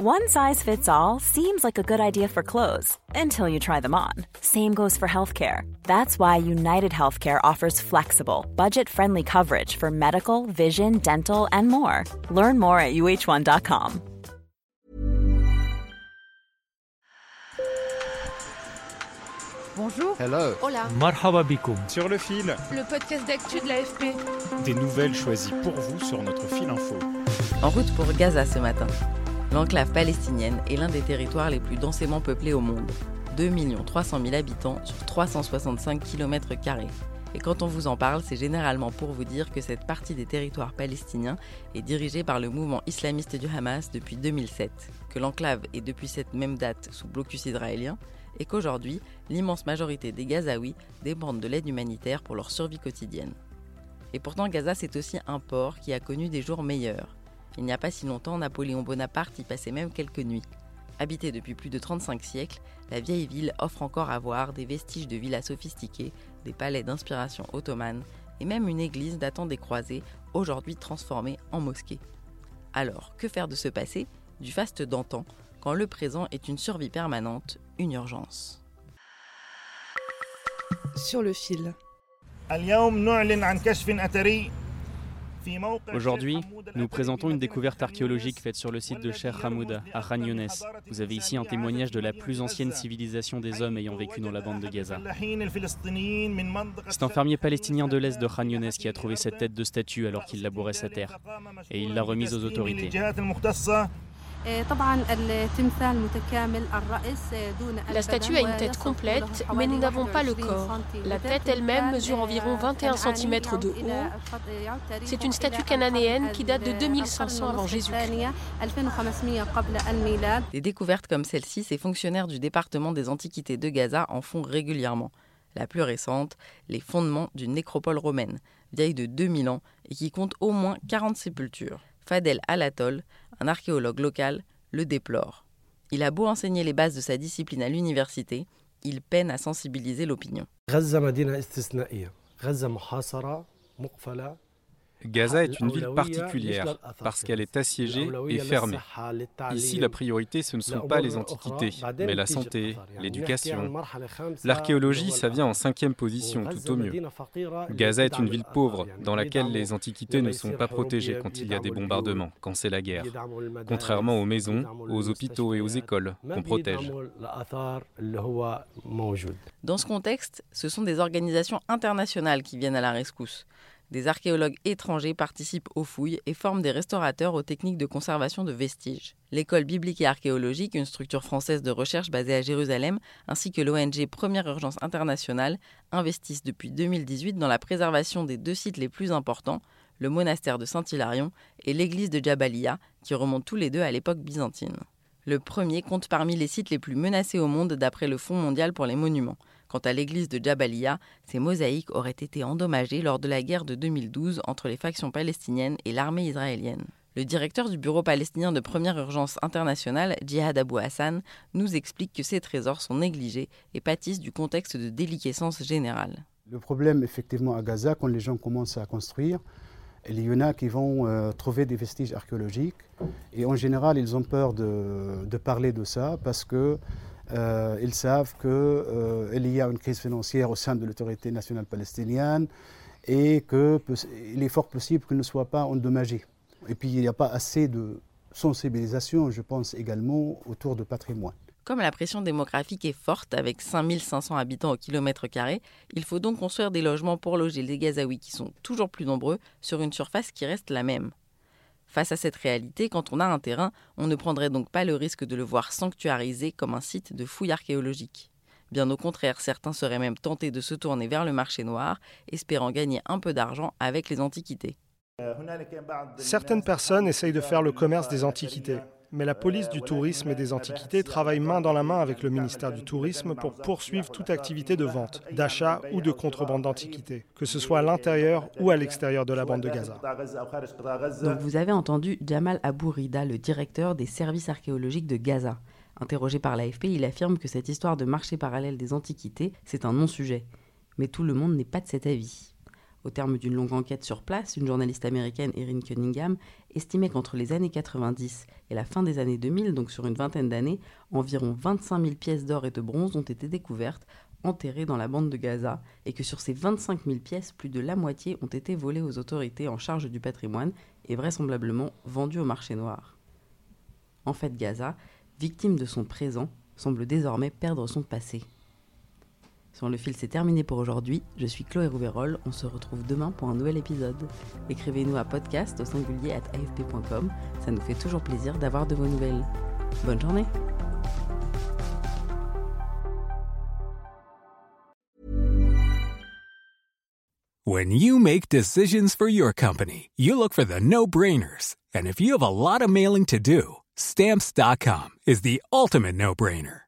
One size fits all seems like a good idea for clothes until you try them on. Same goes for healthcare. That's why United Healthcare offers flexible, budget friendly coverage for medical, vision, dental, and more. Learn more at uh1.com. Bonjour. Hello. Hola. Marhaba bikoum. Sur le fil, Le podcast d'actu de l'AFP. des nouvelles choisies pour vous sur notre fil info. En route pour Gaza ce matin. L'enclave palestinienne est l'un des territoires les plus densément peuplés au monde. 2 300 000 habitants sur 365 km. Et quand on vous en parle, c'est généralement pour vous dire que cette partie des territoires palestiniens est dirigée par le mouvement islamiste du Hamas depuis 2007, que l'enclave est depuis cette même date sous blocus israélien, et qu'aujourd'hui, l'immense majorité des Gazaouis dépendent de l'aide humanitaire pour leur survie quotidienne. Et pourtant, Gaza, c'est aussi un port qui a connu des jours meilleurs. Il n'y a pas si longtemps, Napoléon Bonaparte y passait même quelques nuits. Habitée depuis plus de 35 siècles, la vieille ville offre encore à voir des vestiges de villas sophistiquées, des palais d'inspiration ottomane et même une église datant des croisés, aujourd'hui transformée en mosquée. Alors, que faire de ce passé, du faste d'antan, quand le présent est une survie permanente, une urgence Sur le fil. Aujourd'hui, nous présentons une découverte archéologique faite sur le site de Cher Hamouda, à Khan Younes. Vous avez ici un témoignage de la plus ancienne civilisation des hommes ayant vécu dans la bande de Gaza. C'est un fermier palestinien de l'Est de Khan Younes qui a trouvé cette tête de statue alors qu'il labourait sa terre. Et il l'a remise aux autorités. La statue a une tête complète, mais nous n'avons pas le corps. La tête elle-même mesure environ 21 cm de haut. C'est une statue cananéenne qui date de 2500 avant Jésus-Christ. Des découvertes comme celle-ci, ces fonctionnaires du département des Antiquités de Gaza en font régulièrement. La plus récente, les fondements d'une nécropole romaine, vieille de 2000 ans et qui compte au moins 40 sépultures. Fadel Alatol, un archéologue local, le déplore. Il a beau enseigner les bases de sa discipline à l'université, il peine à sensibiliser l'opinion. Est une ville particulière parce qu'elle est assiégée et fermée. Ici, la priorité, ce ne sont pas les antiquités, mais la santé, l'éducation. L'archéologie, ça vient en cinquième position, tout au mieux. Gaza est une ville pauvre, dans laquelle les antiquités ne sont pas protégées quand il y a des bombardements, quand c'est la guerre. Contrairement aux maisons, aux hôpitaux et aux écoles, qu'on protège. Dans ce contexte, ce sont des organisations internationales qui viennent à la rescousse. Des archéologues étrangers participent aux fouilles et forment des restaurateurs aux techniques de conservation de vestiges. L'école biblique et archéologique, une structure française de recherche basée à Jérusalem, ainsi que l'ONG Première Urgence Internationale, investissent depuis 2018 dans la préservation des deux sites les plus importants, le monastère de Saint-Hilarion et l'église de Jabalia, qui remontent tous les deux à l'époque byzantine. Le premier compte parmi les sites les plus menacés au monde d'après le Fonds mondial pour les monuments. Quant à l'église de Jabalia, ses mosaïques auraient été endommagées lors de la guerre de 2012 entre les factions palestiniennes et l'armée israélienne. Le directeur du Bureau palestinien de première urgence internationale, Djihad Abou Hassan, nous explique que ces trésors sont négligés et pâtissent du contexte de déliquescence générale. Le problème, effectivement, à Gaza, quand les gens commencent à construire, il y en a qui vont euh, trouver des vestiges archéologiques et en général, ils ont peur de parler de ça parce que euh, ils savent qu'il euh, y a une crise financière au sein de l'autorité nationale palestinienne et qu'il est fort possible qu'il ne soit pas endommagé. Et puis il n'y a pas assez de sensibilisation, je pense également, autour du patrimoine. Comme la pression démographique est forte, avec 5500 habitants au kilomètre carré, il faut donc construire des logements pour loger les Gazaouis qui sont toujours plus nombreux sur une surface qui reste la même. Face à cette réalité, quand on a un terrain, on ne prendrait donc pas le risque de le voir sanctuarisé comme un site de fouilles archéologiques. Bien au contraire, certains seraient même tentés de se tourner vers le marché noir, espérant gagner un peu d'argent avec les antiquités. Certaines personnes essayent de faire le commerce des antiquités, mais la police du tourisme et des antiquités travaille main dans la main avec le ministère du Tourisme pour poursuivre toute activité de vente, d'achat ou de contrebande d'antiquités, que ce soit à l'intérieur ou à l'extérieur de la bande de Gaza. Donc vous avez entendu Jamal Abourida, le directeur des services archéologiques de Gaza. Interrogé par l'AFP, il affirme que cette histoire de marché parallèle des antiquités, c'est un non-sujet. Mais tout le monde n'est pas de cet avis. Au terme d'une longue enquête sur place, une journaliste américaine, Erin Cunningham, estimait qu'entre les années 90 et la fin des années 2000, donc sur une vingtaine d'années, environ 25 000 pièces d'or et de bronze ont été découvertes, enterrées dans la bande de Gaza, et que sur ces 25 000 pièces, plus de la moitié ont été volées aux autorités en charge du patrimoine et vraisemblablement vendues au marché noir. En fait, Gaza, victime de son présent, semble désormais perdre son passé. Sur le fil, c'est terminé pour aujourd'hui. Je suis Chloé Rouverol. On se retrouve demain pour un nouvel épisode. Écrivez-nous à podcast au singulier at afp.com. Ça nous fait toujours plaisir d'avoir de vos nouvelles. Bonne journée! When you make decisions for your company, you look for the no-brainers. And if you have a lot of mailing to do, stamps.com is the ultimate no-brainer.